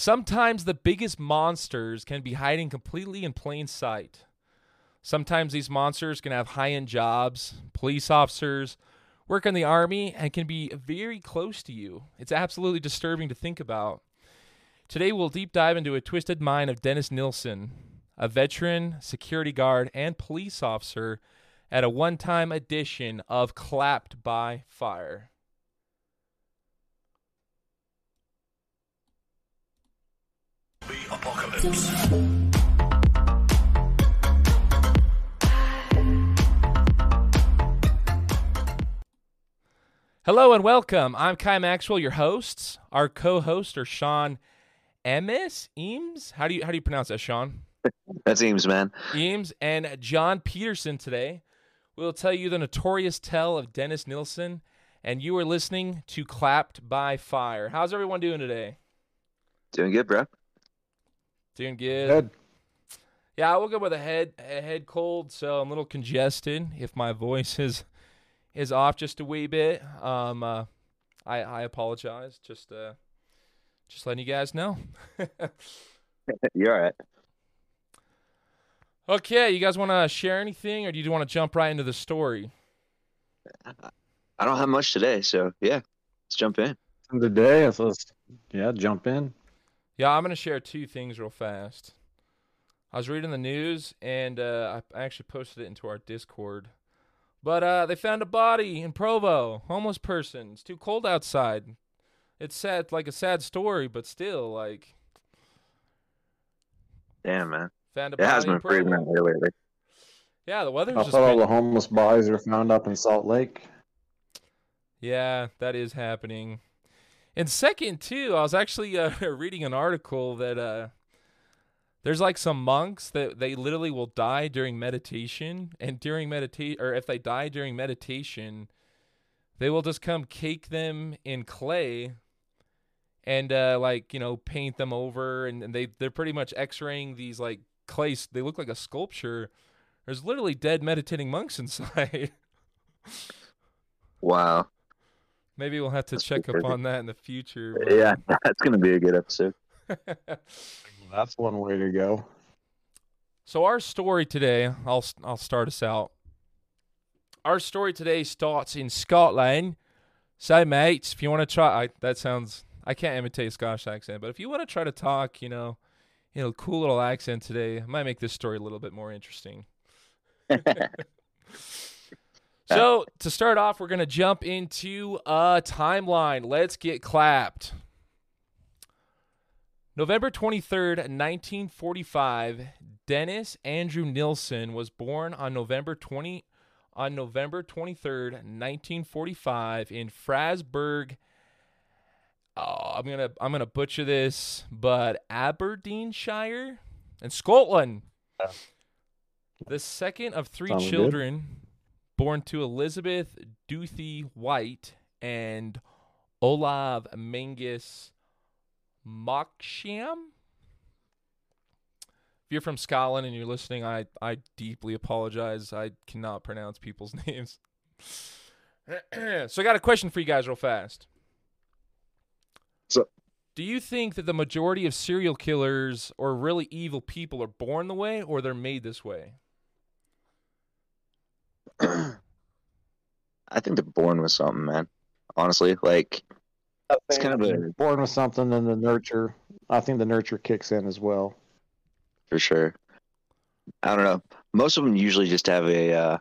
Sometimes the biggest monsters can be hiding completely in plain sight. Sometimes these monsters can have high end jobs, police officers, work in the army, and can be very close to you. It's absolutely disturbing to think about. Today, we'll deep dive into a twisted mind of Dennis Nilsen, a veteran, security guard, and police officer at a one time edition of Clapped by Fire. The apocalypse. Hello and welcome. I'm Kai Maxwell, your hosts. Our co-hosts are Sean Emes, Eames. How do you how do you pronounce that, Sean? That's Eames, man. Eames and John Peterson today. We'll tell you the notorious tale of Dennis Nilsen, and you are listening to Clapped by Fire. How's everyone doing today? Doing good, bro. Doing good. Good. Yeah, I woke up with a head a head cold, so I'm a little congested. If my voice is is off just a wee bit, um, uh, I I apologize. Just uh, just letting you guys know. You're all right. okay, you guys want to share anything, or do you want to jump right into the story? I don't have much today, so yeah, let's jump in. Today, so let's yeah, jump in. Yeah, I'm gonna share two things real fast. I was reading the news, and uh, I I actually posted it into our Discord. But uh, they found a body in Provo, homeless person. It's too cold outside. It's sad, like a sad story, but still, like Damn, man. found a It has body in been freezing Provo. out here lately. Yeah, the weather's I just thought all the homeless bodies are found up in Salt Lake. Yeah, that is happening. And second, too, I was actually uh, reading an article that uh, there's like some monks that they literally will die during meditation, and during meditation, or if they die during meditation, they will just come cake them in clay and uh, like you know paint them over, and, and they they're pretty much X-raying these like clay. They look like a sculpture. There's literally dead meditating monks inside. Wow. Maybe we'll have to That's check up on that in the future. but- Yeah, that's gonna be a good episode. That's one way to go. so our story today, I'll I'll start us out. Our story today starts in Scotland. So, mates, if you want to try, I, that sounds I can't imitate a Scottish accent, but if you want to try to talk, you know, in a cool little accent today, I might make this story a little bit more interesting. So to start off, we're gonna jump into a timeline. Let's get clapped. November 23rd, 1945, Dennis Andrew Nilsen was born on November 20 on November 23rd, 1945 in Frasburg. Oh, I'm going to I'm going to butcher this, but Aberdeenshire and Scotland. The second of three Sounds good. Born to Elizabeth Duthie White and Olav Mangus Moksheim. If you're from Scotland and you're listening, I, I deeply apologize. I cannot pronounce people's names. so I got a question for you guys real fast. So- Do you think that the majority of serial killers or really evil people are born the way or they're made this way? I think they're born with something, man. Honestly, like It's kind of a- born with something, and the nurture. I think the nurture kicks in as well. for sure. I don't know. Most of them usually just have a uh,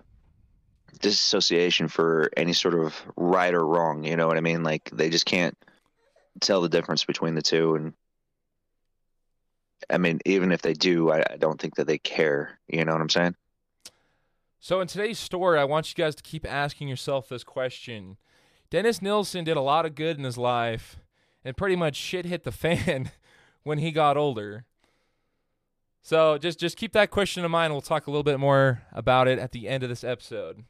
disassociation for any sort of right or wrong. You know what I mean? Like they just can't tell the difference between the two. And I mean, even if they do, I, I don't think that they care. You know what I'm saying? So in today's story, I want you guys to keep asking yourself this question. Dennis Nilsen did a lot of good in his life, and pretty much shit hit the fan when he got older. So just just keep that question in mind. We'll talk a little bit more about it at the end of this episode.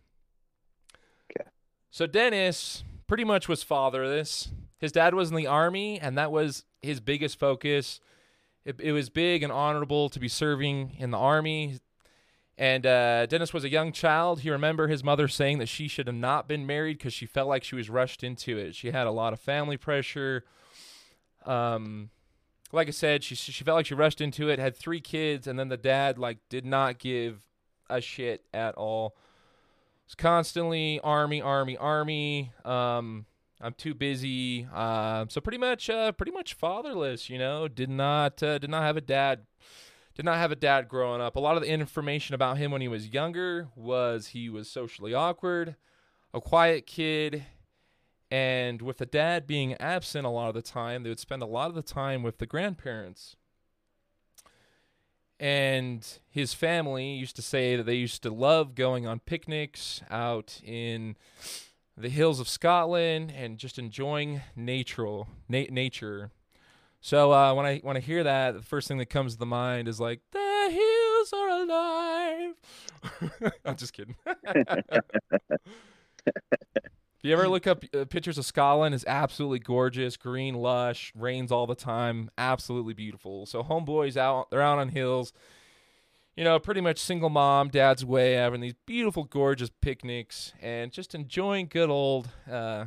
Okay. So Dennis pretty much was fatherless. His dad was in the army, and that was his biggest focus. It, it was big and honorable to be serving in the army. And uh, Dennis was a young child. He remember his mother saying that she should have not been married because she felt like she was rushed into it. She had a lot of family pressure. Um, like I said, she she felt like she rushed into it, had three kids, and then the dad like did not give a shit at all. Was constantly army, army, army. Um, I'm too busy. Uh, so pretty much, uh, pretty much fatherless. You know, did not uh, did not have a dad. Did not have a dad growing up. A lot of the information about him when he was younger was he was socially awkward, a quiet kid, and with the dad being absent a lot of the time, they would spend a lot of the time with the grandparents. And his family used to say that they used to love going on picnics out in the hills of Scotland and just enjoying natural na- nature. So uh, when I when I hear that, the first thing that comes to the mind is like the hills are alive. I'm just kidding. if you ever look up uh, pictures of Scotland, it's absolutely gorgeous, green, lush, rains all the time, absolutely beautiful. So homeboys out, they're out on hills. You know, pretty much single mom, dad's way, having these beautiful, gorgeous picnics and just enjoying good old uh,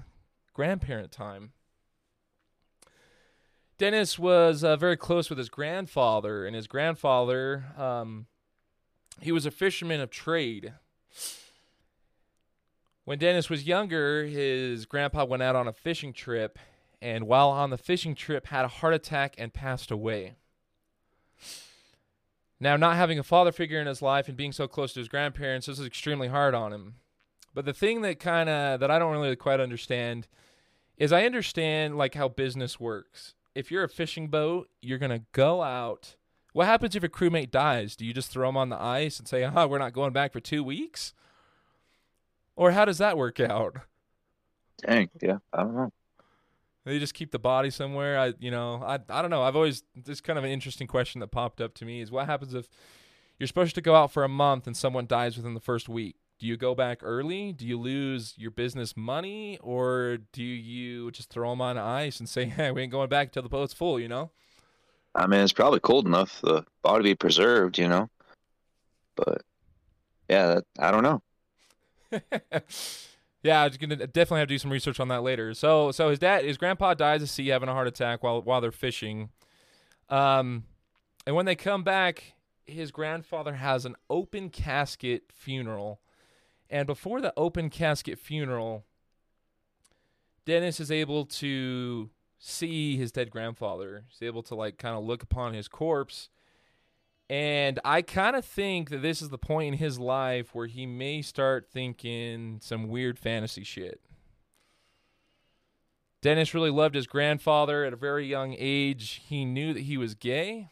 grandparent time. Dennis was uh, very close with his grandfather, and his grandfather, um, he was a fisherman of trade. When Dennis was younger, his grandpa went out on a fishing trip, and while on the fishing trip, had a heart attack and passed away. Now, not having a father figure in his life and being so close to his grandparents, this is extremely hard on him. But the thing that kind of that I don't really quite understand is I understand like how business works. If you're a fishing boat, you're gonna go out. What happens if a crewmate dies? Do you just throw them on the ice and say, "Ah, we're not going back for two weeks"? Or how does that work out? Dang, yeah, I don't know. They just keep the body somewhere. I, you know, I, I don't know. I've always this kind of an interesting question that popped up to me is what happens if you're supposed to go out for a month and someone dies within the first week? Do you go back early? Do you lose your business money, or do you just throw them on ice and say, "Hey, we ain't going back until the boat's full"? You know? I mean, it's probably cold enough the body to be preserved, you know. But yeah, that, I don't know. yeah, I'm gonna definitely have to do some research on that later. So, so his dad, his grandpa dies at sea having a heart attack while while they're fishing. Um, and when they come back, his grandfather has an open casket funeral, and before the open casket funeral, Dennis is able to see his dead grandfather. He's able to like kind of look upon his corpse. And I kind of think that this is the point in his life where he may start thinking some weird fantasy shit. Dennis really loved his grandfather at a very young age. He knew that he was gay.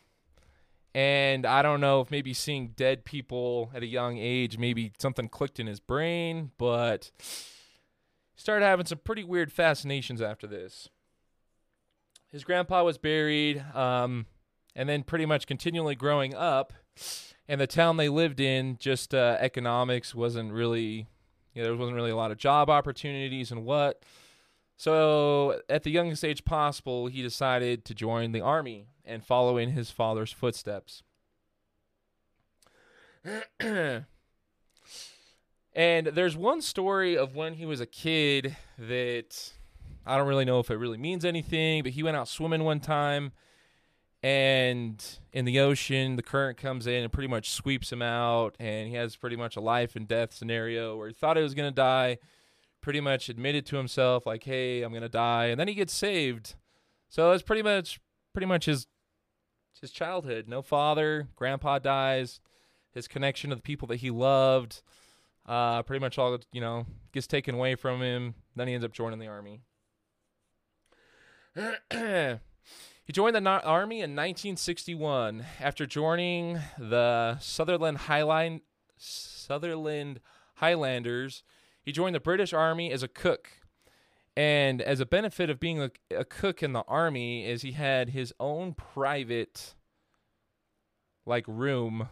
And I don't know if maybe seeing dead people at a young age, maybe something clicked in his brain, but he started having some pretty weird fascinations after this. His grandpa was buried. Um, and then pretty much continually growing up and the town they lived in just uh, economics wasn't really you know, there wasn't really a lot of job opportunities and what so at the youngest age possible he decided to join the army and follow in his father's footsteps. And there's one story of when he was a kid that i don't really know if it really means anything but he went out swimming one time and in the ocean the current comes in and pretty much sweeps him out and he has pretty much a life and death scenario where he thought he was going to die pretty much admitted to himself like hey i'm to die and then he gets saved. So that's pretty much pretty much his his childhood. No father grandpa dies his connection to the people that he loved uh, pretty much all you know gets taken away from him. Then he ends up joining the army. He joined the army in 1961 after joining the Sutherland Highline Sutherland Highlanders. He joined the British Army as a cook. And as a benefit of being a, a cook in the army is he had his own private like room.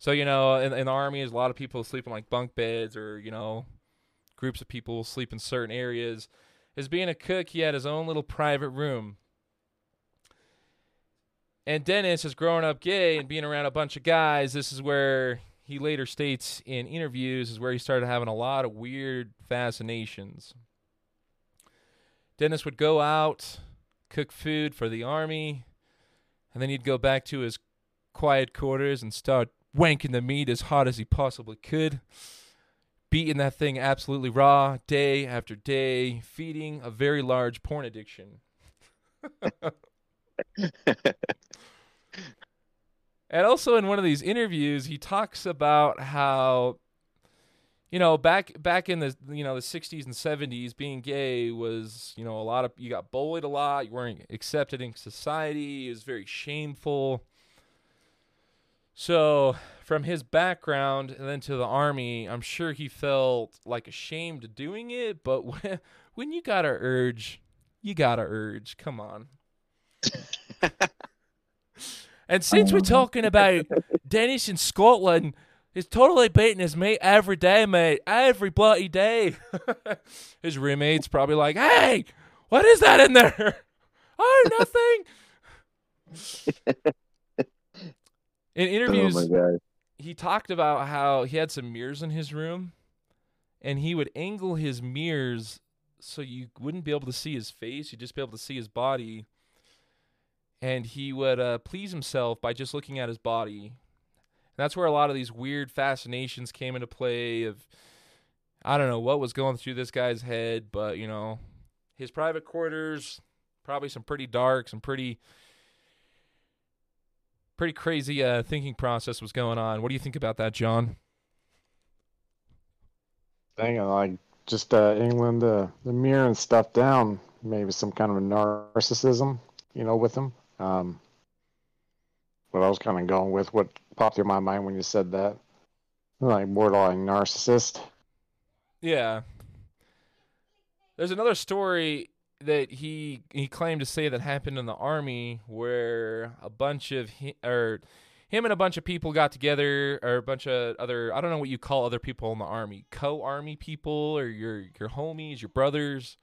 So, you know, in, in the army there's a lot of people sleep in like bunk beds or, you know, groups of people sleep in certain areas. As being a cook, he had his own little private room. And Dennis is growing up gay and being around a bunch of guys. This is where he later states in interviews is where he started having a lot of weird fascinations. Dennis would go out, cook food for the army, And then he'd go back to his quiet quarters and start wanking the meat as hard as he possibly could. Beating that thing absolutely raw day after day, feeding a very large porn addiction. and also in one of these interviews, he talks about how you know back back in the you know the 60s and 70s being gay was you know a lot of you got bullied a lot you weren't accepted in society it was very shameful. So from his background and then to the army i'm sure he felt like ashamed doing it but when, when you got to urge you got to urge come on and since we're talking about dennis in scotland He's totally beating his mate every day, mate. Every bloody day. his roommate's probably like, hey, what is that in there? oh, nothing. in oh, interviews, oh he talked about how he had some mirrors in his room and he would angle his mirrors so you wouldn't be able to see his face. You'd just be able to see his body. And he would uh, please himself by just looking at his body that's where a lot of these weird fascinations came into play of I don't know what was going through this guy's head, but you know, his private quarters probably some pretty dark, some pretty pretty crazy uh, thinking process was going on. What do you think about that, John? Thing like just uh, England, uh, the mirror and stuff down, maybe some kind of a narcissism, you know, with him. Um, what I was kind of going with, what popped in my mind when you said that. Like borderline narcissist. Yeah. There's another story that he he claimed to say that happened in the army where a bunch of he, or him and a bunch of people got together or a bunch of other I don't know what you call other people in the army, co-army people or your your homies, your brothers.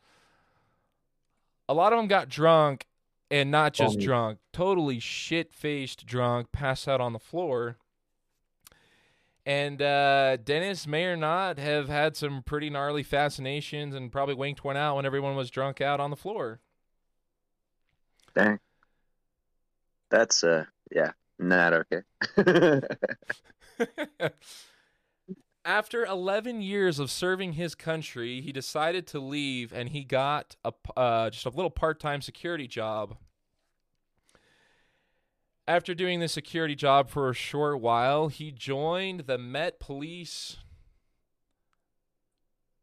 A lot of them got drunk and not just Homies. drunk, totally shit-faced drunk, passed out on the floor. And uh, Dennis may or not have had some pretty gnarly fascinations and probably winked one out when everyone was drunk out on the floor. Dang. That's uh yeah, not okay. After 11 years of serving his country, he decided to leave and he got a uh, just a little part-time security job. After doing the security job for a short while, he joined the Met Police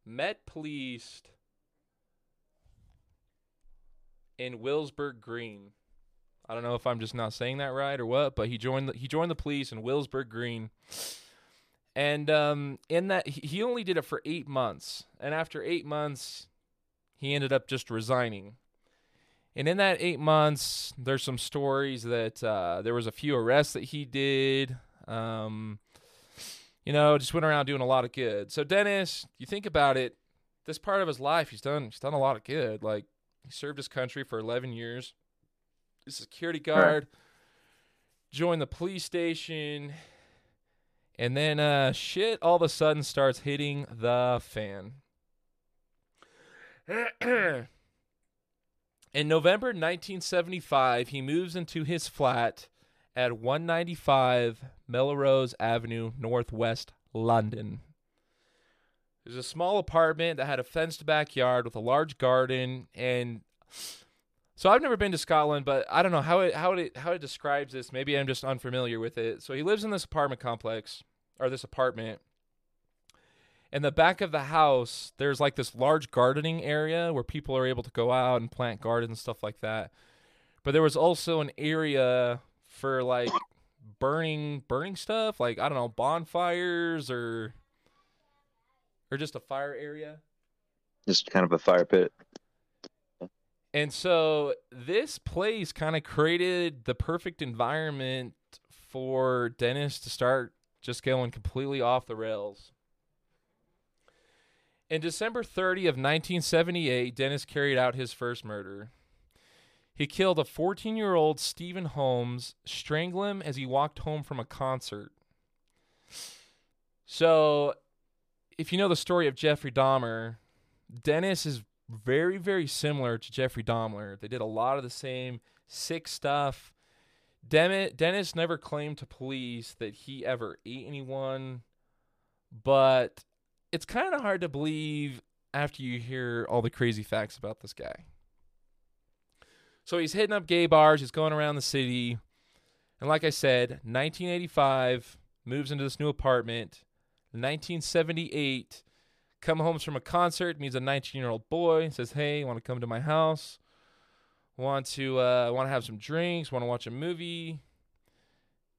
Met Police in Willsburg Green. I don't know if I'm just not saying that right or what, but he joined the, he joined the police in Willsburg Green. And um, in that, he only did it for eight months. And after eight months, he ended up just resigning. And in that eight months, there's some stories that uh, there was a few arrests that he did. Um, you know, just went around doing a lot of good. So Dennis, you think about it, this part of his life, he's done he's done a lot of good. Like he served his country for 11 years. He's a security guard. Joined the police station. And then uh, shit all of a sudden starts hitting the fan. In November 1975, he moves into his flat at 195 Melrose Avenue, Northwest London. It was a small apartment that had a fenced backyard with a large garden and so I've never been to Scotland, but I don't know how it how it how it describes this. Maybe I'm just unfamiliar with it. So he lives in this apartment complex or this apartment. In the back of the house, there's like this large gardening area where people are able to go out and plant gardens and stuff like that. But there was also an area for like burning burning stuff, like I don't know, bonfires or or just a fire area. Just kind of a fire pit. And so this place kind of created the perfect environment for Dennis to start just going completely off the rails. In December 30 of 1978, Dennis carried out his first murder. He killed a 14-year-old Stephen Holmes, strangled him as he walked home from a concert. So, if you know the story of Jeffrey Dahmer, Dennis is very, very similar to Jeffrey Dahmer. They did a lot of the same sick stuff, Dennis never claimed to police that he ever ate anyone, but it's kind of hard to believe after you hear all the crazy facts about this guy. So he's hitting up gay bars, he's going around the city, and like I said, 1985 moves into this new apartment. 1978 come home from a concert, meets a 19 year old boy, says, "Hey, want to come to my house? Want to uh, want to have some drinks? Want to watch a movie?"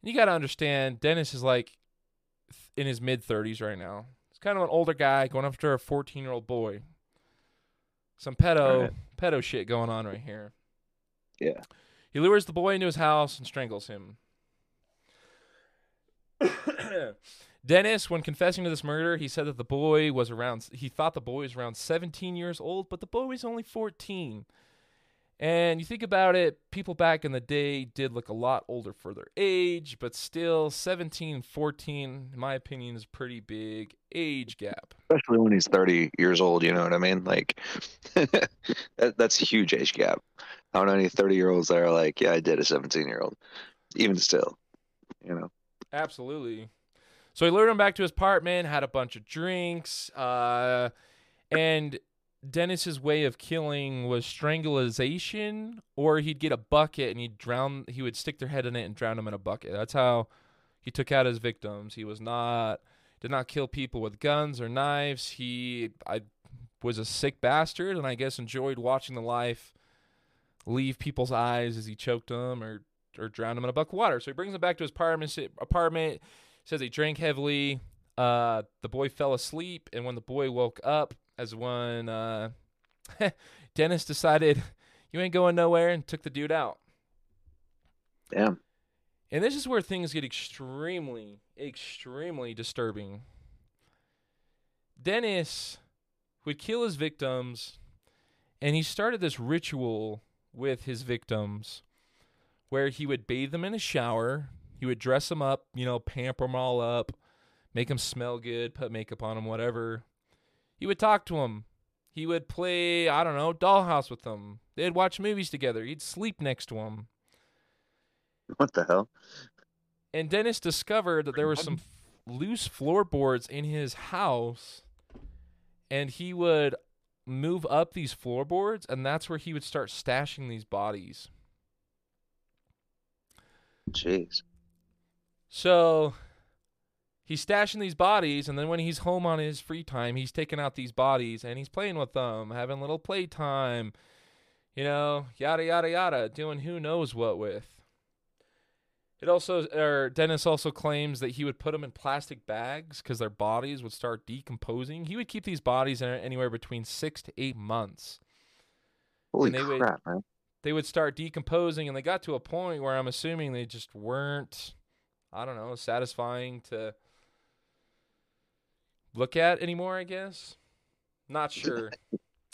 And you got to understand, Dennis is like in his mid 30s right now. He's kind of an older guy going after a 14 year old boy. Some pedo pedo shit going on right here. Yeah. He lures the boy into his house and strangles him. Dennis, when confessing to this murder, he said that the boy was around, he thought the boy was around 17 years old, but the boy was only 14. And you think about it, people back in the day did look a lot older for their age, but still 17 14, in my opinion, is a pretty big age gap. Especially when he's 30 years old, you know what I mean? Like, that, that's a huge age gap. I don't know any 30 year olds that are like, yeah, I did a 17 year old. Even still, you know. Absolutely. So he lured him back to his apartment, had a bunch of drinks, uh, and Dennis's way of killing was strangulation, or he'd get a bucket and he'd drown. He would stick their head in it and drown them in a bucket. That's how he took out his victims. He was not did not kill people with guns or knives. He I was a sick bastard, and I guess enjoyed watching the life leave people's eyes as he choked them or or drowned them in a bucket of water. So he brings them back to his apartment. Apartment says he drank heavily. Uh, the boy fell asleep, and when the boy woke up, as when uh, Dennis decided you ain't going nowhere and took the dude out. Damn. And this is where things get extremely, extremely disturbing. Dennis would kill his victims, and he started this ritual with his victims where he would bathe them in a shower. He would dress them up, you know, pamper them all up, make them smell good, put makeup on them, whatever. He would talk to them. He would play, I don't know, dollhouse with them. They'd watch movies together. He'd sleep next to them. What the hell? And Dennis discovered that there were some f- loose floorboards in his house, and he would move up these floorboards, and that's where he would start stashing these bodies. Jeez. So he's stashing these bodies, and then when he's home on his free time, he's taking out these bodies and he's playing with them, having little playtime, you know, yada yada yada, doing who knows what with. It also, or Dennis also claims that he would put them in plastic bags because their bodies would start decomposing. He would keep these bodies in anywhere between six to eight months. Holy they would- crap, man. They would start decomposing, and they got to a point where I'm assuming they just weren't, I don't know, satisfying to look at anymore. I guess, not sure.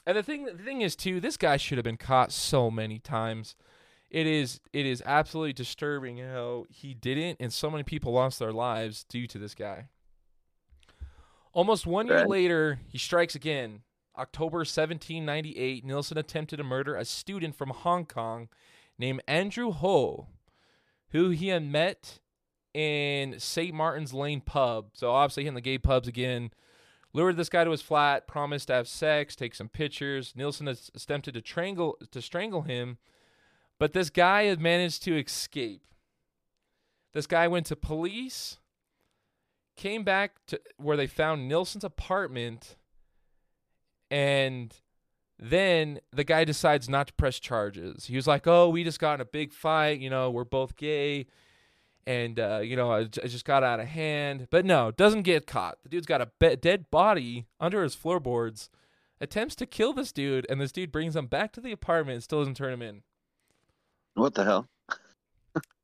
and the thing, the thing is too, this guy should have been caught so many times. It is, it is absolutely disturbing how he didn't, and so many people lost their lives due to this guy. Almost one year later, he strikes again. October 1798, Nilsen attempted to murder a student from Hong Kong named Andrew Ho, who he had met in St. Martin's Lane pub. So obviously in the gay pubs again. Lured this guy to his flat, promised to have sex, take some pictures. Nilsen has attempted to strangle to strangle him, but this guy had managed to escape. This guy went to police, came back to where they found Nilsen's apartment, and then the guy decides not to press charges. He was like, "Oh, we just got in a big fight. You know, we're both gay, and uh, you know, I, j- I just got out of hand." But no, doesn't get caught. The dude's got a be- dead body under his floorboards. Attempts to kill this dude, and this dude brings him back to the apartment and still doesn't turn him in. What the hell?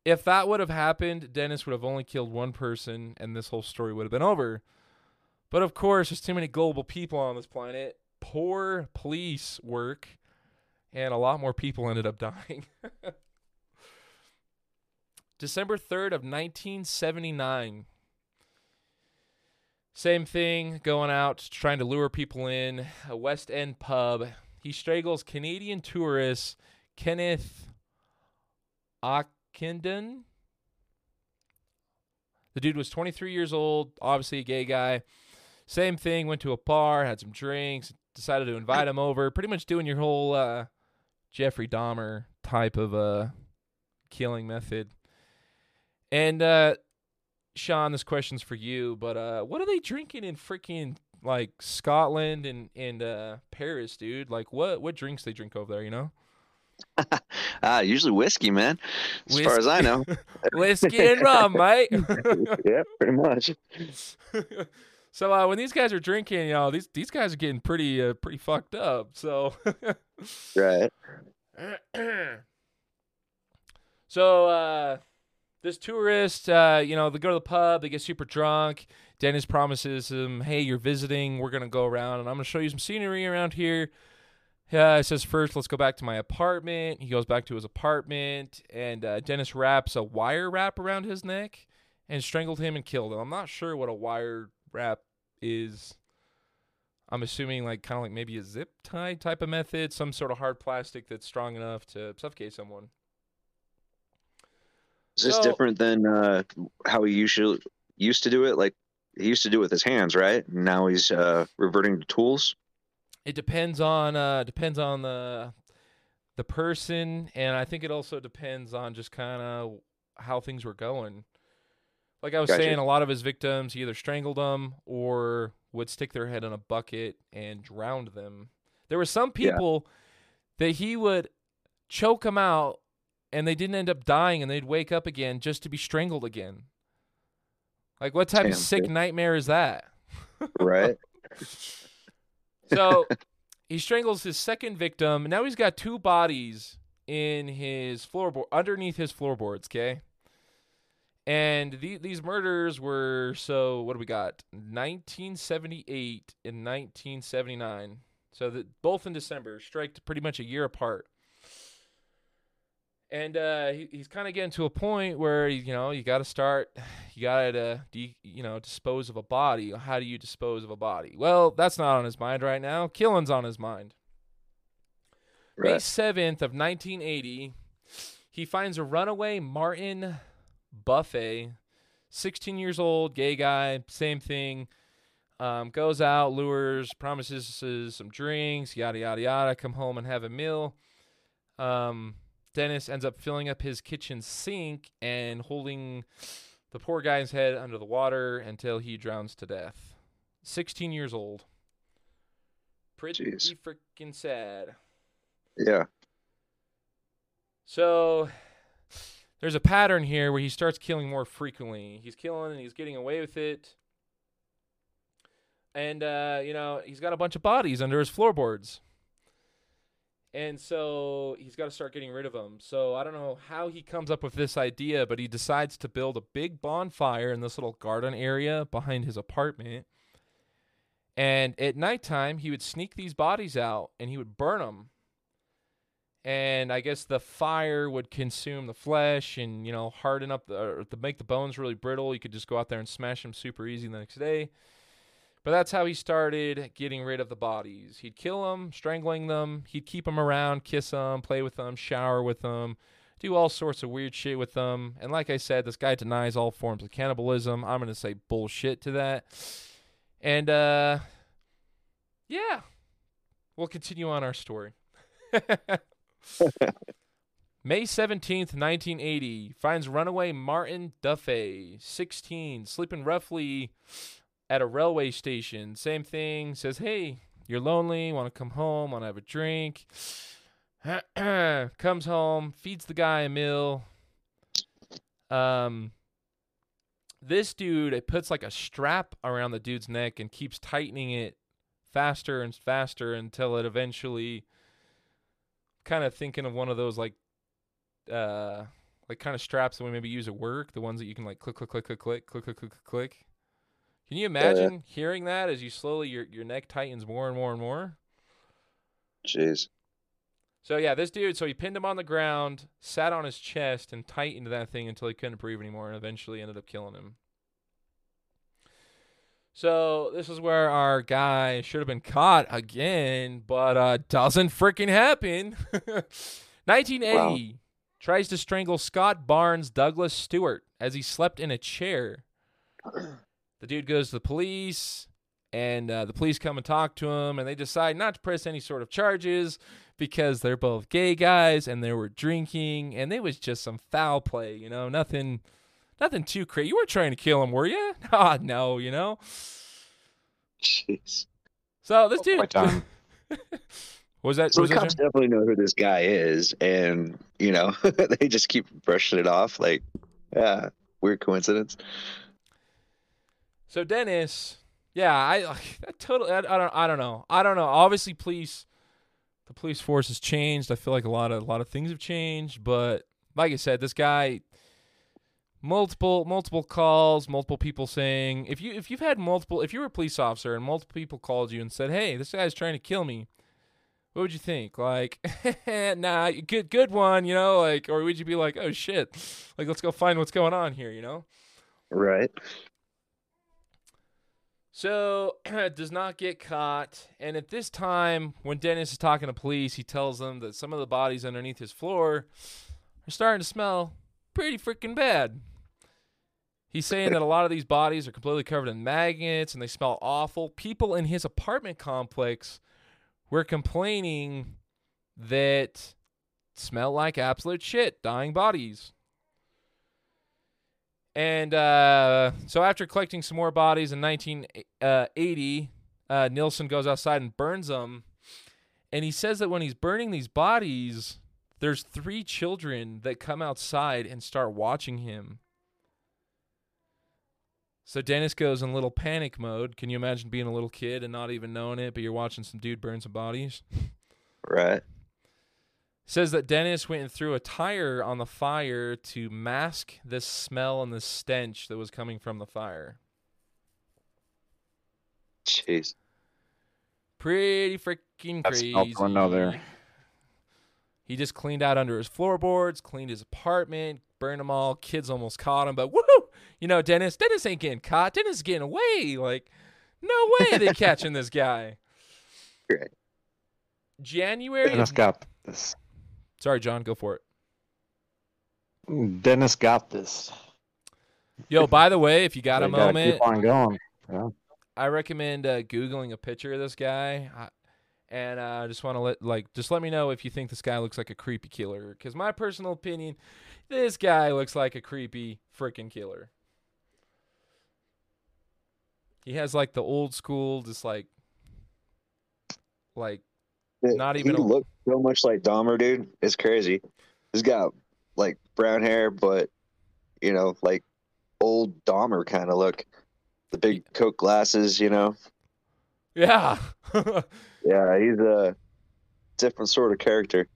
If that would have happened, Dennis would have only killed one person, and this whole story would have been over. But of course, there's too many global people on this planet. Poor police work, and a lot more people ended up dying. December 3rd of 1979. Same thing, going out, trying to lure people in. A West End pub. He strangles Canadian tourist Kenneth Ockenden. The dude was 23 years old, obviously a gay guy. Same thing, went to a bar, had some drinks, decided to invite him over. Pretty much doing your whole uh, Jeffrey Dahmer type of uh, killing method. And uh, Sean, this question's for you, but uh, what are they drinking in freaking like Scotland and and uh, Paris, dude? Like what what drinks they drink over there? You know, Ah, usually whiskey, man. As far as I know. whiskey and rum, mate. yeah, pretty much. so uh, when these guys are drinking, you know, these these guys are getting pretty uh, pretty fucked up. So Right. so uh, this tourist, uh, you know, they go to the pub, they get super drunk. Dennis promises him, "Hey, you're visiting. We're gonna go around, and I'm gonna show you some scenery around here." Yeah, he says first, let's go back to my apartment. He goes back to his apartment, and uh, Dennis wraps a wire wrap around his neck and strangled him and killed him. I'm not sure what a wire wrap is. I'm assuming like kind of like maybe a zip tie type of method, some sort of hard plastic that's strong enough to suffocate someone. Is this So- different than uh, how he usually used to do it? Like he used to do it with his hands, right? Now he's uh, reverting to tools. It depends on uh depends on the the person and I think it also depends on just kind of how things were going. Like I was Gotcha. saying a lot of his victims he either strangled them or would stick their head in a bucket and drowned them. There were some Yeah. people that he would choke them out and they didn't end up dying and they'd wake up again just to be strangled again. Like what type Damn, of sick dude. nightmare is that? Right. So he strangles his second victim. Now he's got two bodies in his floorboard underneath his floorboards. Okay, and the, these murders were so what do we got? 1978 and 1979. So that both in December, strike pretty much a year apart. And uh, he, he's kind of getting to a point where you know you got to start, you got to de- you know dispose of a body. How do you dispose of a body? Well, that's not on his mind right now. Killing's on his mind. May 7th of 1980, he finds a runaway Martin Buffet, 16 years old, gay guy, same thing. Um, goes out, lures, promises some drinks, yada yada yada. Come home and have a meal. Um, Dennis ends up filling up his kitchen sink and holding the poor guy's head under the water until he drowns to death. 16 years old. Pretty freaking sad. Yeah. So there's a pattern here where he starts killing more frequently. He's killing and he's getting away with it. And uh, you know, he's got a bunch of bodies under his floorboards. And so he's got to start getting rid of them. So I don't know how he comes up with this idea, but he decides to build a big bonfire in this little garden area behind his apartment. And at nighttime, he would sneak these bodies out and he would burn them and I guess the fire would consume the flesh and you know harden up the or to make the bones really brittle. You could just go out there and smash them super easy the next day. But that's how he started getting rid of the bodies. He'd kill them, strangling them. He'd keep them around, kiss them, play with them, shower with them, do all sorts of weird shit with them. And like I said, this guy denies all forms of cannibalism. I'm gonna say bullshit to that. And uh, yeah, we'll continue on our story. May 17th, 1980, finds runaway Martin Duffey, 16, sleeping roughly at a railway station. Same thing, says, Hey, you're lonely, want to come home, want to have a drink. Comes home, feeds the guy a meal. Um, this dude, it puts like a strap around the dude's neck and keeps tightening it faster and faster until it eventually kind of thinking of one of those like uh like kind of straps that we maybe use at work, the ones that you can like click click click click click click click click click. Can you imagine hearing that as you slowly your your neck tightens more and more and more? Jeez. So yeah, this dude, so he pinned him on the ground, sat on his chest, and tightened that thing until he couldn't breathe anymore, and eventually ended up killing him. So this is where our guy should have been caught again, but uh doesn't freaking happen. 1980. tries to strangle Scott Barnes Douglas Stewart as he slept in a chair. The dude goes to the police, and uh, the police come and talk to him, and they decide not to press any sort of charges because they're both gay guys and they were drinking, and it was just some foul play, you know, nothing, nothing too crazy. You weren't trying to kill him, were you? Ah, no, you know. Jeez. So this dude time. was that. So was the cops Jim? definitely know who this guy is, and you know they just keep brushing it off. Like, yeah, weird coincidence. So Dennis, yeah, I that totally. I, I don't. I don't know. I don't know. Obviously, police, the police force has changed. I feel like a lot of a lot of things have changed, but like I said, this guy, multiple multiple calls, multiple people saying if you if you've had multiple if you were a police officer and multiple people called you and said, hey, this guy's trying to kill me. What would you think? Like, nah, good, good one, you know, like, or would you be like, oh shit, like, let's go find what's going on here, you know? Right. So does not get caught. And at this time, when Dennis is talking to police, he tells them that some of the bodies underneath his floor are starting to smell pretty freaking bad. He's saying that a lot of these bodies are completely covered in maggots and they smell awful. People in his apartment complex were complaining that smell like absolute shit, dying bodies. And uh, so after collecting some more bodies in 1980, uh, Nilsen goes outside and burns them. And he says that when he's burning these bodies, there's three children that come outside and start watching him. So Dennis goes in little panic mode. Can you imagine being a little kid and not even knowing it, but you're watching some dude burn some bodies? Right. Says that Dennis went and threw a tire on the fire to mask this smell and the stench that was coming from the fire. Jeez. Pretty freaking crazy. no bueno there. He just cleaned out under his floorboards, cleaned his apartment, burned them all. Kids almost caught him, but woo! You know, Dennis, Dennis ain't getting caught. Dennis is getting away. Like, no way they catching this guy. Right. January. Dennis got this. Sorry, John, go for it. Dennis got this. Yo, by the way, if you got a moment, Keep on going. Yeah. I recommend uh, googling a picture of this guy, I, and uh, I just want to let like just let me know if you think this guy looks like a creepy killer. Because my personal opinion, this guy looks like a creepy freaking killer. He has like the old school, just like, like Not even He a- looks so much like Dahmer, dude. It's crazy. He's got like brown hair, but you know, like old Dahmer kind of look. The big Coke glasses, you know. yeah. Yeah, he's a different sort of character.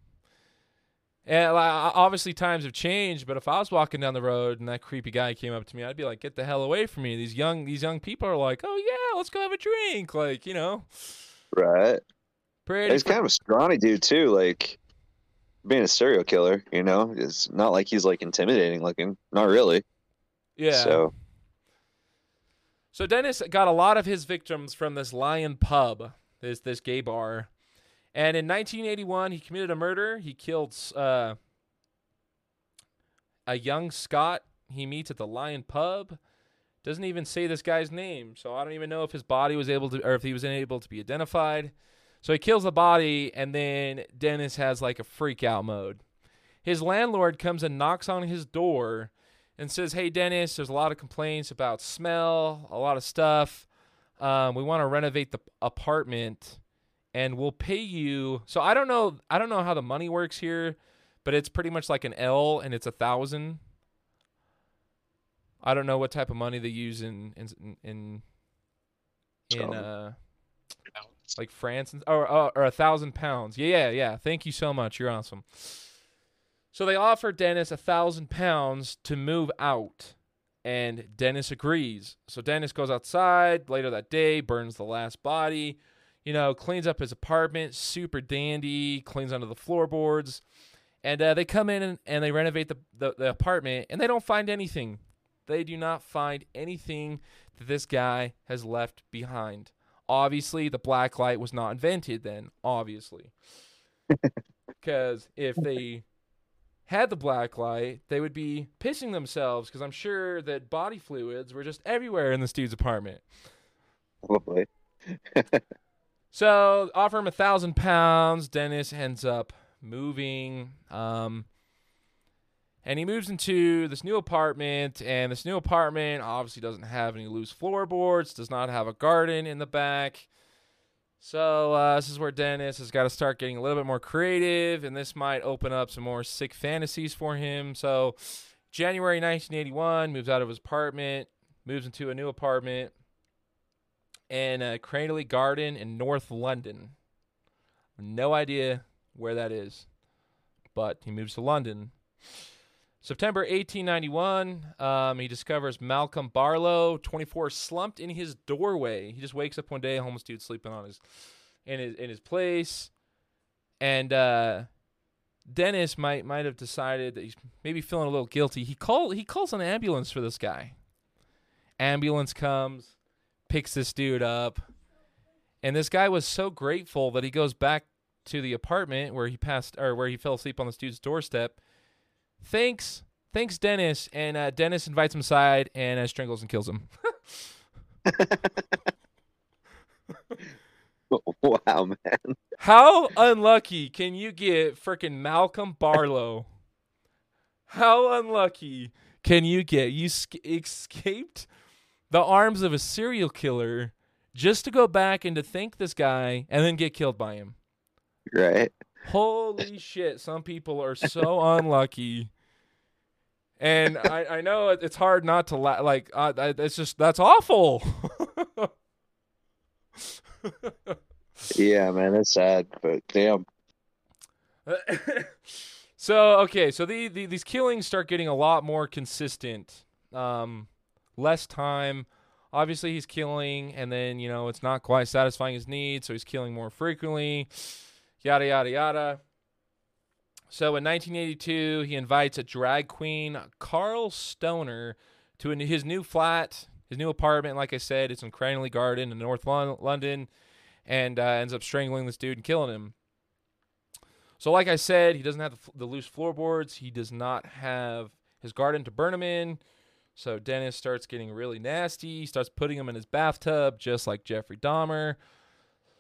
And obviously times have changed, but if I was walking down the road and that creepy guy came up to me, I'd be like, "Get the hell away from me!" These young these young people are like, "Oh yeah, let's go have a drink," like you know, Right. Pretty. He's kind of a scrawny dude too, like being a serial killer, you know. It's not like he's like intimidating looking. Not really. yeah. So So Dennis got a lot of his victims from this Lion Pub, this this gay bar, and in 1981 he committed a murder. He killed uh, a young Scot he meets at the Lion Pub. Doesn't even say this guy's name, so I don't even know if his body was able to, or if he was able to be identified. So he kills the body, and then Dennis has like a freak out mode. His landlord comes and knocks on his door and says, "Hey Dennis, there's a lot of complaints about smell, a lot of stuff. Um, we want to renovate the apartment, and we'll pay you." So I don't know, I don't know how the money works here, but it's pretty much like an L, and it's a thousand. I don't know what type of money they use in in in in uh like France and, or or or a thousand pounds. Yeah, yeah, yeah. Thank you so much. You're awesome. So they offer Dennis a thousand pounds to move out, and Dennis agrees. So Dennis goes outside later that day, burns the last body, you know, cleans up his apartment, super dandy, cleans under the floorboards, and uh, they come in and, and they renovate the, the the apartment, and they don't find anything. They do not find anything that this guy has left behind. Obviously, the black light was not invented then. Obviously, because if they had the black light, they would be pissing themselves because I'm sure that body fluids were just everywhere in this dude's apartment. Probably. So offer him a thousand pounds. Dennis ends up moving, um, and he moves into this new apartment. And this new apartment obviously doesn't have any loose floorboards. Does not have a garden in the back. So uh, this is where Dennis has got to start getting a little bit more creative, and this might open up some more sick fantasies for him. So January 1981, moves out of his apartment, moves into a new apartment in uh, Cranley Garden in North London. No idea where that is, but he moves to London. September 1891, um, he discovers Malcolm Barlow, 24, slumped in his doorway. He just wakes up one day, homeless dude sleeping on his in his in his place, and uh, Dennis might might have decided that he's maybe feeling a little guilty. He call he calls an ambulance for this guy. Ambulance comes, picks this dude up, and this guy was so grateful that he goes back to the apartment where he passed or where he fell asleep on this dude's doorstep. Thanks, thanks, Dennis, and uh, Dennis invites him aside and uh, strangles and kills him. wow, man. How unlucky can you get, frickin' Malcolm Barlow? How unlucky can you get? You sc- escaped the arms of a serial killer just to go back and to thank this guy and then get killed by him. Right? Holy shit! Some people are so unlucky, and I, I know it's hard not to la- like. Uh, I- it's just that's awful. Yeah, man. it's sad, but damn. so okay, so the, the these killings start getting a lot more consistent. Um, less time. Obviously, he's killing, and then you know it's not quite satisfying his needs, so he's killing more frequently. Yada yada yada. So in 1982, he invites a drag queen, Carl Stoner, to his new flat, his new apartment. Like I said, it's in Cranley Garden in North London, and uh, ends up strangling this dude and killing him. So, like I said, he doesn't have the, the loose floorboards. He does not have his garden to burn him in. So Dennis starts getting really nasty. He starts putting him in his bathtub, just like Jeffrey Dahmer.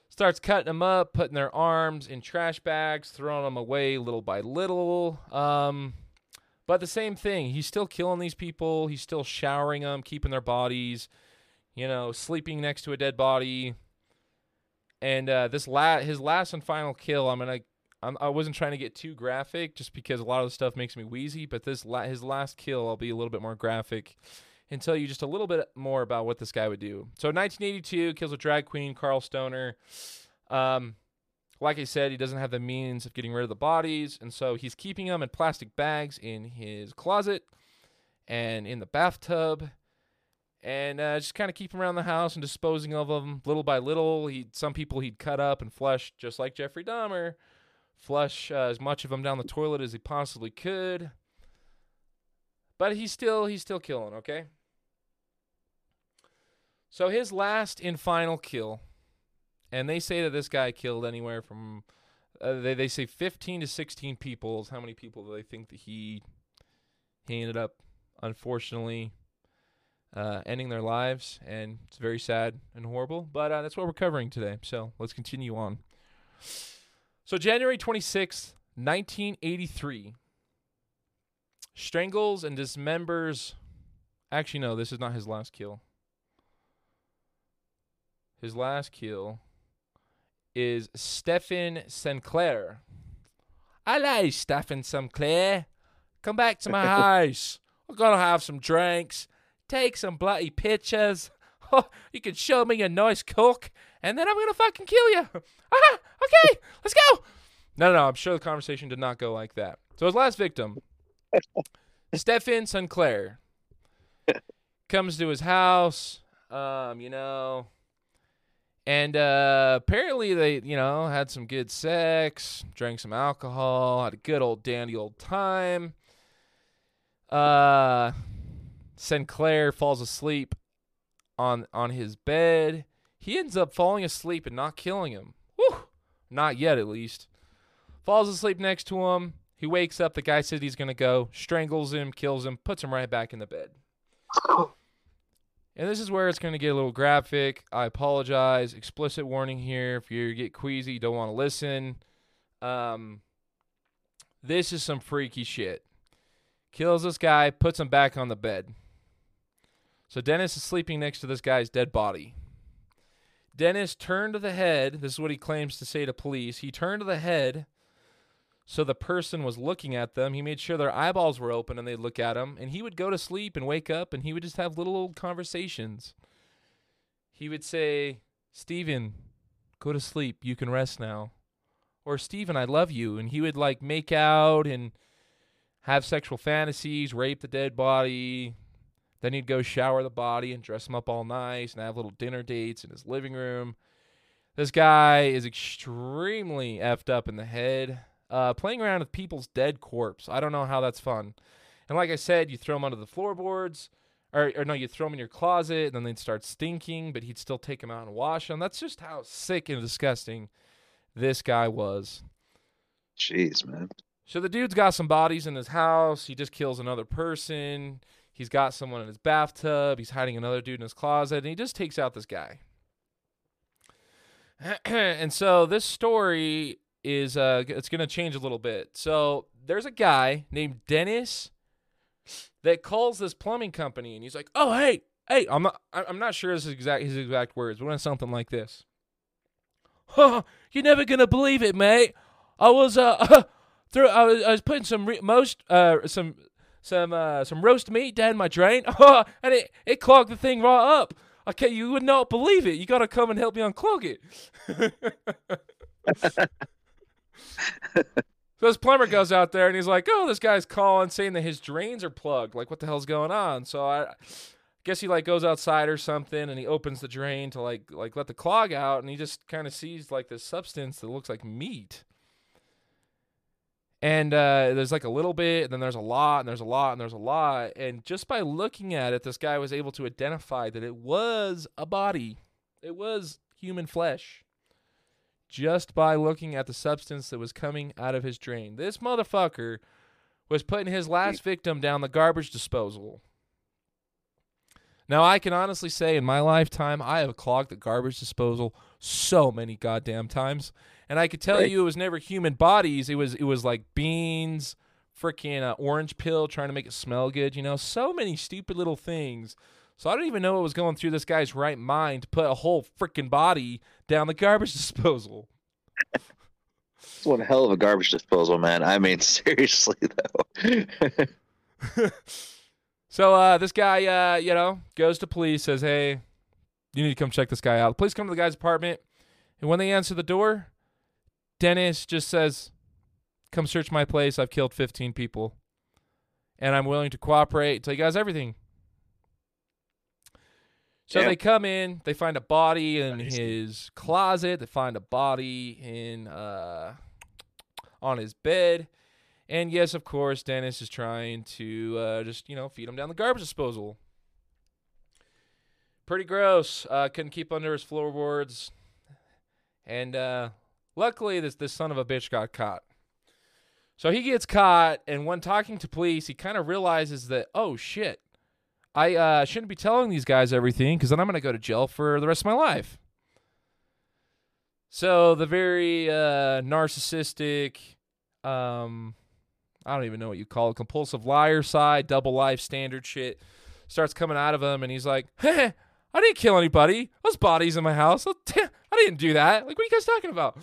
Starts cutting them up, putting their arms in trash bags, throwing them away little by little. Um, but the same thing, he's still killing these people. He's still showering them, keeping their bodies, you know, sleeping next to a dead body. And uh, this la- his last and final kill, I'm gonna I'm, I wasn't trying to get too graphic, just because a lot of the stuff makes me wheezy. But this la- his last kill, I'll be a little bit more graphic and tell you just a little bit more about what this guy would do. So, 1982 kills a drag queen, Carl Stoner. Um, like I said, he doesn't have the means of getting rid of the bodies, and so he's keeping them in plastic bags in his closet and in the bathtub and uh, just kind of keep them around the house and disposing of them little by little. He some people he'd cut up and flush just like Jeffrey Dahmer, flush uh, as much of them down the toilet as he possibly could. But he's still he's still killing, okay? So his last and final kill, and they say that this guy killed anywhere from uh, they they say 15 to 16 people is how many people do they think that he he ended up unfortunately uh, ending their lives, and it's very sad and horrible. But uh, that's what we're covering today. So let's continue on. So January 26th, 1983, strangles and dismembers. Actually, no, this is not his last kill. His last kill is Stephen Sinclair. Hello, Stephen Sinclair. Come back to my house. We're gonna have some drinks take some bloody pictures. Oh, you can show me a nice cook, and then I'm gonna fucking kill you. Ah, okay, let's go. No, no, no, I'm sure the conversation did not go like that. So his last victim, Stephen Sinclair, comes to his house. Um, you know, and uh, apparently they, you know, had some good sex, drank some alcohol, had a good old dandy old time. Uh, Sinclair falls asleep on on his bed. He ends up falling asleep and not killing him. Whew. Not yet, at least. Falls asleep next to him. He wakes up. The guy said he's to go, strangles him, kills him, puts him right back in the bed. And this is where it's going to get a little graphic. I apologize. Explicit warning here. If you get queasy, you don't want to listen. Um, this is some freaky shit. Kills this guy, puts him back on the bed. So Dennis is sleeping next to this guy's dead body. Dennis turned to the head. This is what he claims to say to police. He turned to the head so the person was looking at them. He made sure their eyeballs were open and they'd look at him. And he would go to sleep and wake up and he would just have little old conversations. He would say, Steven, go to sleep. You can rest now. Or, Steven, I love you. And he would like make out and have sexual fantasies, rape the dead body. Then he'd go shower the body and dress him up all nice and have little dinner dates in his living room. This guy is extremely effed up in the head uh, playing around with people's dead corpse. I don't know how that's fun. And like I said, you throw them under the floorboards, or, or no, you throw them in your closet, and then they'd start stinking, but he'd still take them out and wash them. That's just how sick and disgusting this guy was. Jeez, man. So the dude's got some bodies in his house. He just kills another person. He's got someone in his bathtub. He's hiding another dude in his closet, and he just takes out this guy. and so this story is uh it's going to change a little bit. So there's a guy named Dennis that calls this plumbing company and he's like, "Oh, hey, hey, I'm not I'm not sure his exact his exact words, but it's something like this. You're never to believe it, mate. I was uh through I was, I was putting some re- most uh some some uh some roast meat down my drain. and it it clogged the thing right up. Okay, you would not believe it. You got to come and help me unclog it. so this plumber goes out there and he's like, "Oh, this guy's calling saying that his drains are plugged. Like, what the hell's going on?" So I guess he like goes outside or something and he opens the drain to like like let the clog out and he just kind of sees like this substance that looks like meat. And uh, there's like a little bit, and then there's a lot, and there's a lot, and there's a lot. And just by looking at it, this guy was able to identify that it was a body. It was human flesh just by looking at the substance that was coming out of his drain. This motherfucker was putting his last victim down the garbage disposal. Now, I can honestly say in my lifetime, I have clogged the garbage disposal so many goddamn times. And I could tell right. you it was never human bodies. It was it was like beans, freaking uh, orange pill trying to make it smell good, you know? So many stupid little things. So I don't even know what was going through this guy's right mind to put a whole freaking body down the garbage disposal. It's one hell of a garbage disposal, man. I mean, seriously though. so uh, this guy, uh, you know, goes to police, says, "Hey, you need to come check this guy out." The police come to the guy's apartment, and when they answer the door, Dennis just says, "Come search my place. I've killed 15 people, and I'm willing to cooperate. Tell you guys everything." So they come in, they find a body in his closet, they find a body in uh on his bed. And yes, of course, Dennis is trying to uh, just, you know, feed him down the garbage disposal. Pretty gross. Uh, couldn't keep under his floorboards. And uh, luckily, this, this son of a bitch got caught. So he gets caught, and when talking to police, he kind of realizes that, oh shit, I uh, shouldn't be telling these guys everything because then I'm going to go to jail for the rest of my life. So the very uh, narcissistic, um, I don't even know what you call it, compulsive liar side, double life standard shit starts coming out of him, and he's like, "Hey, I didn't kill anybody. Those bodies in my house. I didn't do that. Like, what are you guys talking about?"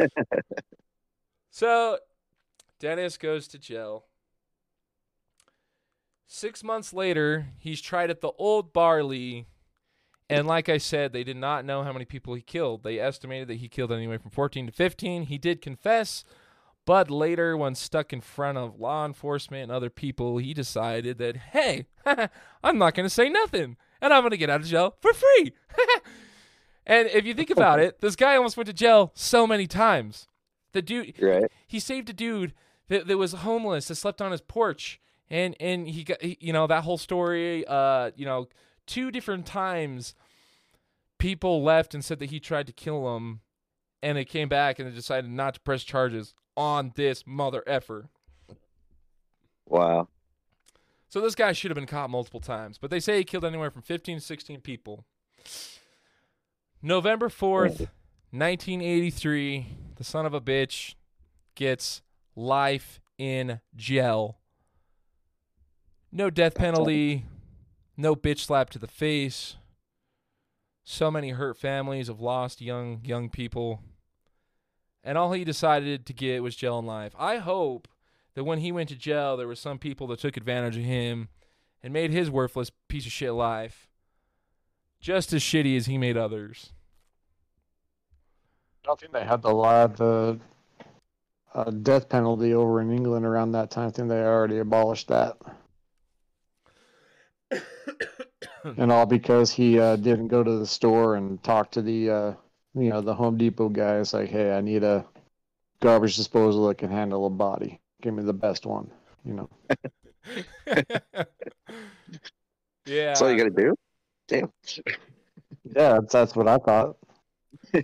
so Dennis goes to jail. Six months later, he's tried at the Old Bailey. And like I said, they did not know how many people he killed. They estimated that he killed anywhere from 14 to 15. He did confess, but later, when stuck in front of law enforcement and other people, he decided that, hey, I'm not going to say nothing. And I'm going to get out of jail for free. and if you think about it, this guy almost went to jail so many times. The dude, right. he saved a dude that, that was homeless, that slept on his porch and and he got he, you know that whole story. Uh, you know, two different times, people left and said that he tried to kill him, and they came back and they decided not to press charges. on this mother effer. Wow. So this guy should have been caught multiple times, but they say he killed anywhere from 15 to 16 people. November 4th, 1983, the son of a bitch gets life in jail. No death penalty, no bitch slap to the face. So many hurt families of lost young young people. And all he decided to get was jail and life. I hope that when he went to jail, there were some people that took advantage of him and made his worthless piece of shit life just as shitty as he made others. I don't think they had the law the uh, death penalty over in England around that time. I think they already abolished that. And all because he uh, didn't go to the store and talk to the uh, you know the Home Depot guys like, hey, I need a garbage disposal that can handle a body. Give me the best one. You know. yeah. That's all you got to do. Damn. Yeah, that's, that's what I thought.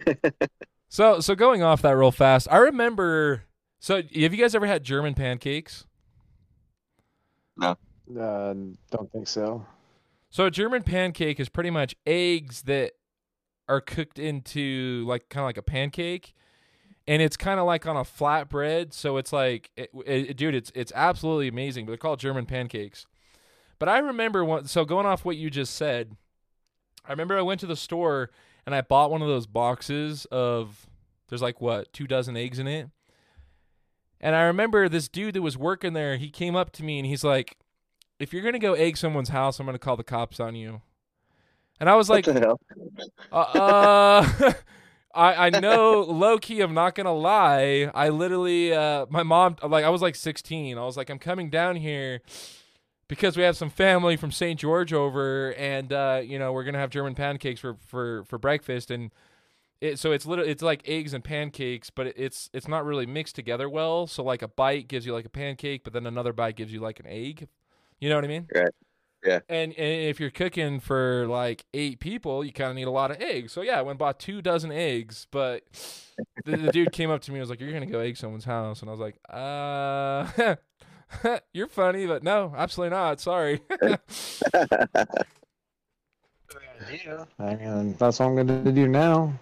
So so going off that real fast, I remember. So have you guys ever had German pancakes? No. Uh, don't think so. So a German pancake is pretty much eggs that are cooked into like kind of like a pancake, and it's kind of like on a flat bread. So it's like, it, it, dude, it's it's absolutely amazing. But they're called German pancakes. But I remember one. So going off what you just said, I remember I went to the store and I bought one of those boxes of there's like what two dozen eggs in it. And I remember this dude that was working there. He came up to me and he's like, "If you're gonna go egg someone's house, I'm gonna call the cops on you." And I was like, what the hell? uh, uh I I know low key. I'm not gonna lie. I literally, uh, my mom, like, I was like 16. I was like, I'm coming down here because we have some family from St. George over, and uh, you know, we're gonna have German pancakes for for for breakfast, and it so it's literally it's like eggs and pancakes, but it's it's not really mixed together well. So like a bite gives you like a pancake, but then another bite gives you like an egg. You know what I mean? Right. Yeah. And, and if you're cooking for like eight people, you kind of need a lot of eggs. So yeah, I went and bought two dozen eggs. But the, the dude came up to me and was like, "You're gonna go egg someone's house," and I was like, "Uh." You're funny, but no, absolutely not. Sorry. Yeah. I mean, that's what I'm going to do now.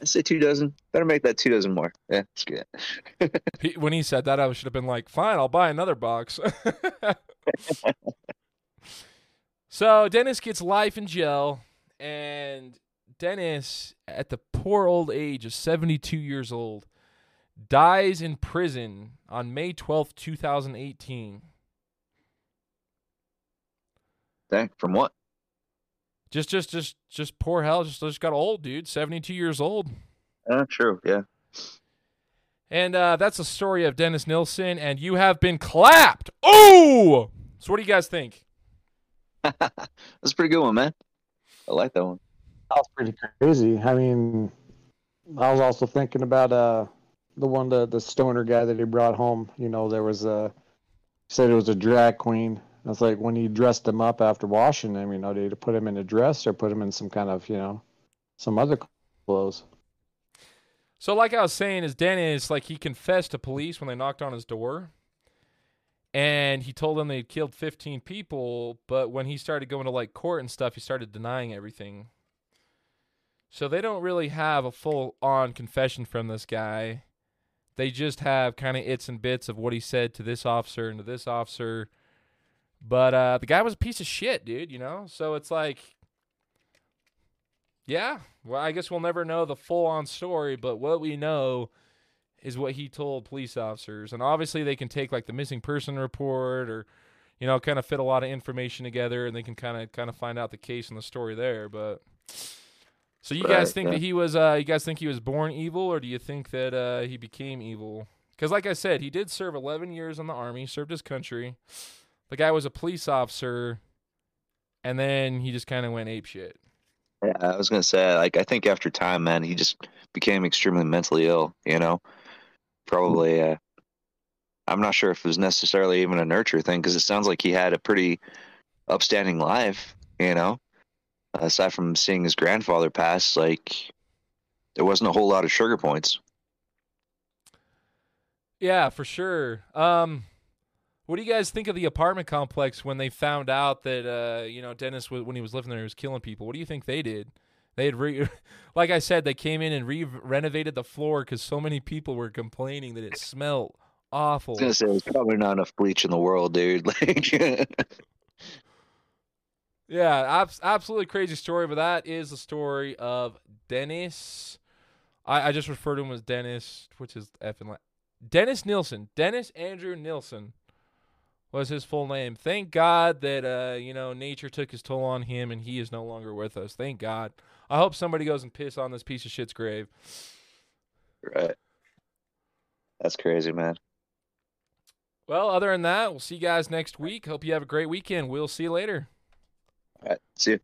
I say two dozen. Better make that two dozen more. Yeah, that's good. When he said that, I should have been like, "Fine, I'll buy another box." so Dennis gets life in jail, and Dennis, at the poor old age of 72 years old, dies in prison on May 12th, 2018. Dang, from what? Just, just, just, just poor hell. Just, just got old, dude. 72 years old. Uh, true. Yeah. And uh, that's the story of Dennis Nilsen, and you have been clapped. Oh! So, what do you guys think? That's a pretty good one, man. I like that one. That was pretty crazy. I mean, I was also thinking about uh the one the the stoner guy that he brought home. You know, there was a said it was a drag queen. It's like when he dressed him up after washing him. You know, they he put him in a dress or put him in some kind of you know some other clothes? So, like I was saying, is Dennis like he confessed to police when they knocked on his door, and he told them they killed 15 people. But when he started going to like court and stuff, he started denying everything. So they don't really have a full on confession from this guy. They just have kind of its and bits of what he said to this officer and to this officer. But uh, the guy was a piece of shit, dude. You know, so it's like yeah. Well, I guess we'll never know the full on story, but what we know is what he told police officers. And obviously they can take like the missing person report or you know, kind of fit a lot of information together and they can kind of kind of find out the case and the story there, but so you guys think yeah. that he was uh you guys think he was born evil or do you think that uh he became evil? Cuz like I said, he did serve 11 years in the army, served his country. The guy was a police officer and then he just kind of went ape shit. Yeah, I was gonna say, like, I think after time, man, he just became extremely mentally ill. You know, probably. Uh, I'm not sure if it was necessarily even a nurture thing because it sounds like he had a pretty upstanding life. You know, aside from seeing his grandfather pass, like, there wasn't a whole lot of sugar points. Yeah, for sure. Um, what do you guys think of the apartment complex when they found out that uh, you know Dennis was, when he was living there he was killing people? What do you think they did? They had re- like I said, they came in and re- renovated the floor because so many people were complaining that it smelled awful. I was gonna say there's probably not enough bleach in the world, dude. Like, Yeah, abs- absolutely crazy story, but that is the story of Dennis. I, I just refer to him as Dennis, which is effing la- Dennis Nilsen. Dennis Andrew Nilsen was his full name. Thank God that uh, you know nature took his toll on him and he is no longer with us. Thank God. I hope somebody goes and piss on this piece of shit's grave. right. That's crazy, man. Well, other than that, we'll see you guys next week. Hope you have a great weekend. We'll see you later. All right. See you.